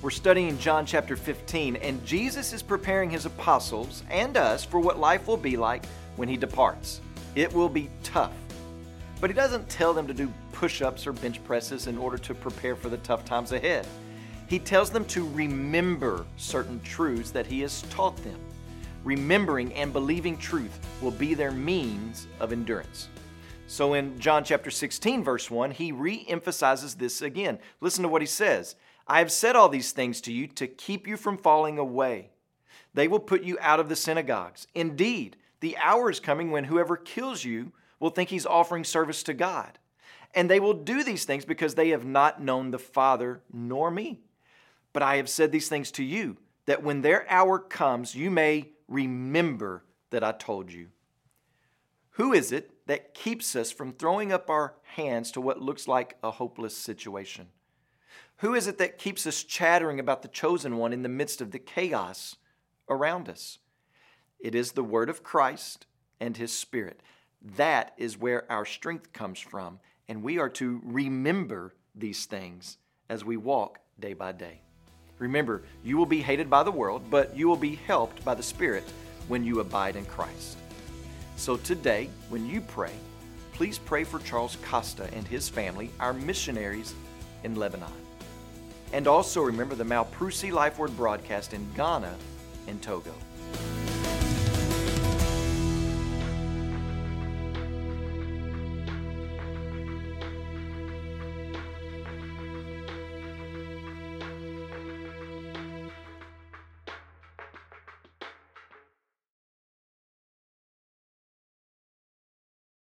We're studying John chapter 15, and Jesus is preparing his apostles and us for what life will be like when he departs. It will be tough. But he doesn't tell them to do push ups or bench presses in order to prepare for the tough times ahead. He tells them to remember certain truths that he has taught them. Remembering and believing truth will be their means of endurance. So in John chapter 16, verse 1, he re emphasizes this again. Listen to what he says I have said all these things to you to keep you from falling away. They will put you out of the synagogues. Indeed, the hour is coming when whoever kills you will think he's offering service to God. And they will do these things because they have not known the Father nor me. But I have said these things to you, that when their hour comes, you may remember that I told you. Who is it that keeps us from throwing up our hands to what looks like a hopeless situation? Who is it that keeps us chattering about the chosen one in the midst of the chaos around us? It is the word of Christ and his spirit. That is where our strength comes from, and we are to remember these things as we walk day by day. Remember, you will be hated by the world, but you will be helped by the Spirit when you abide in Christ. So today, when you pray, please pray for Charles Costa and his family, our missionaries in Lebanon. And also remember the Mamprusi Life Word broadcast in Ghana and Togo.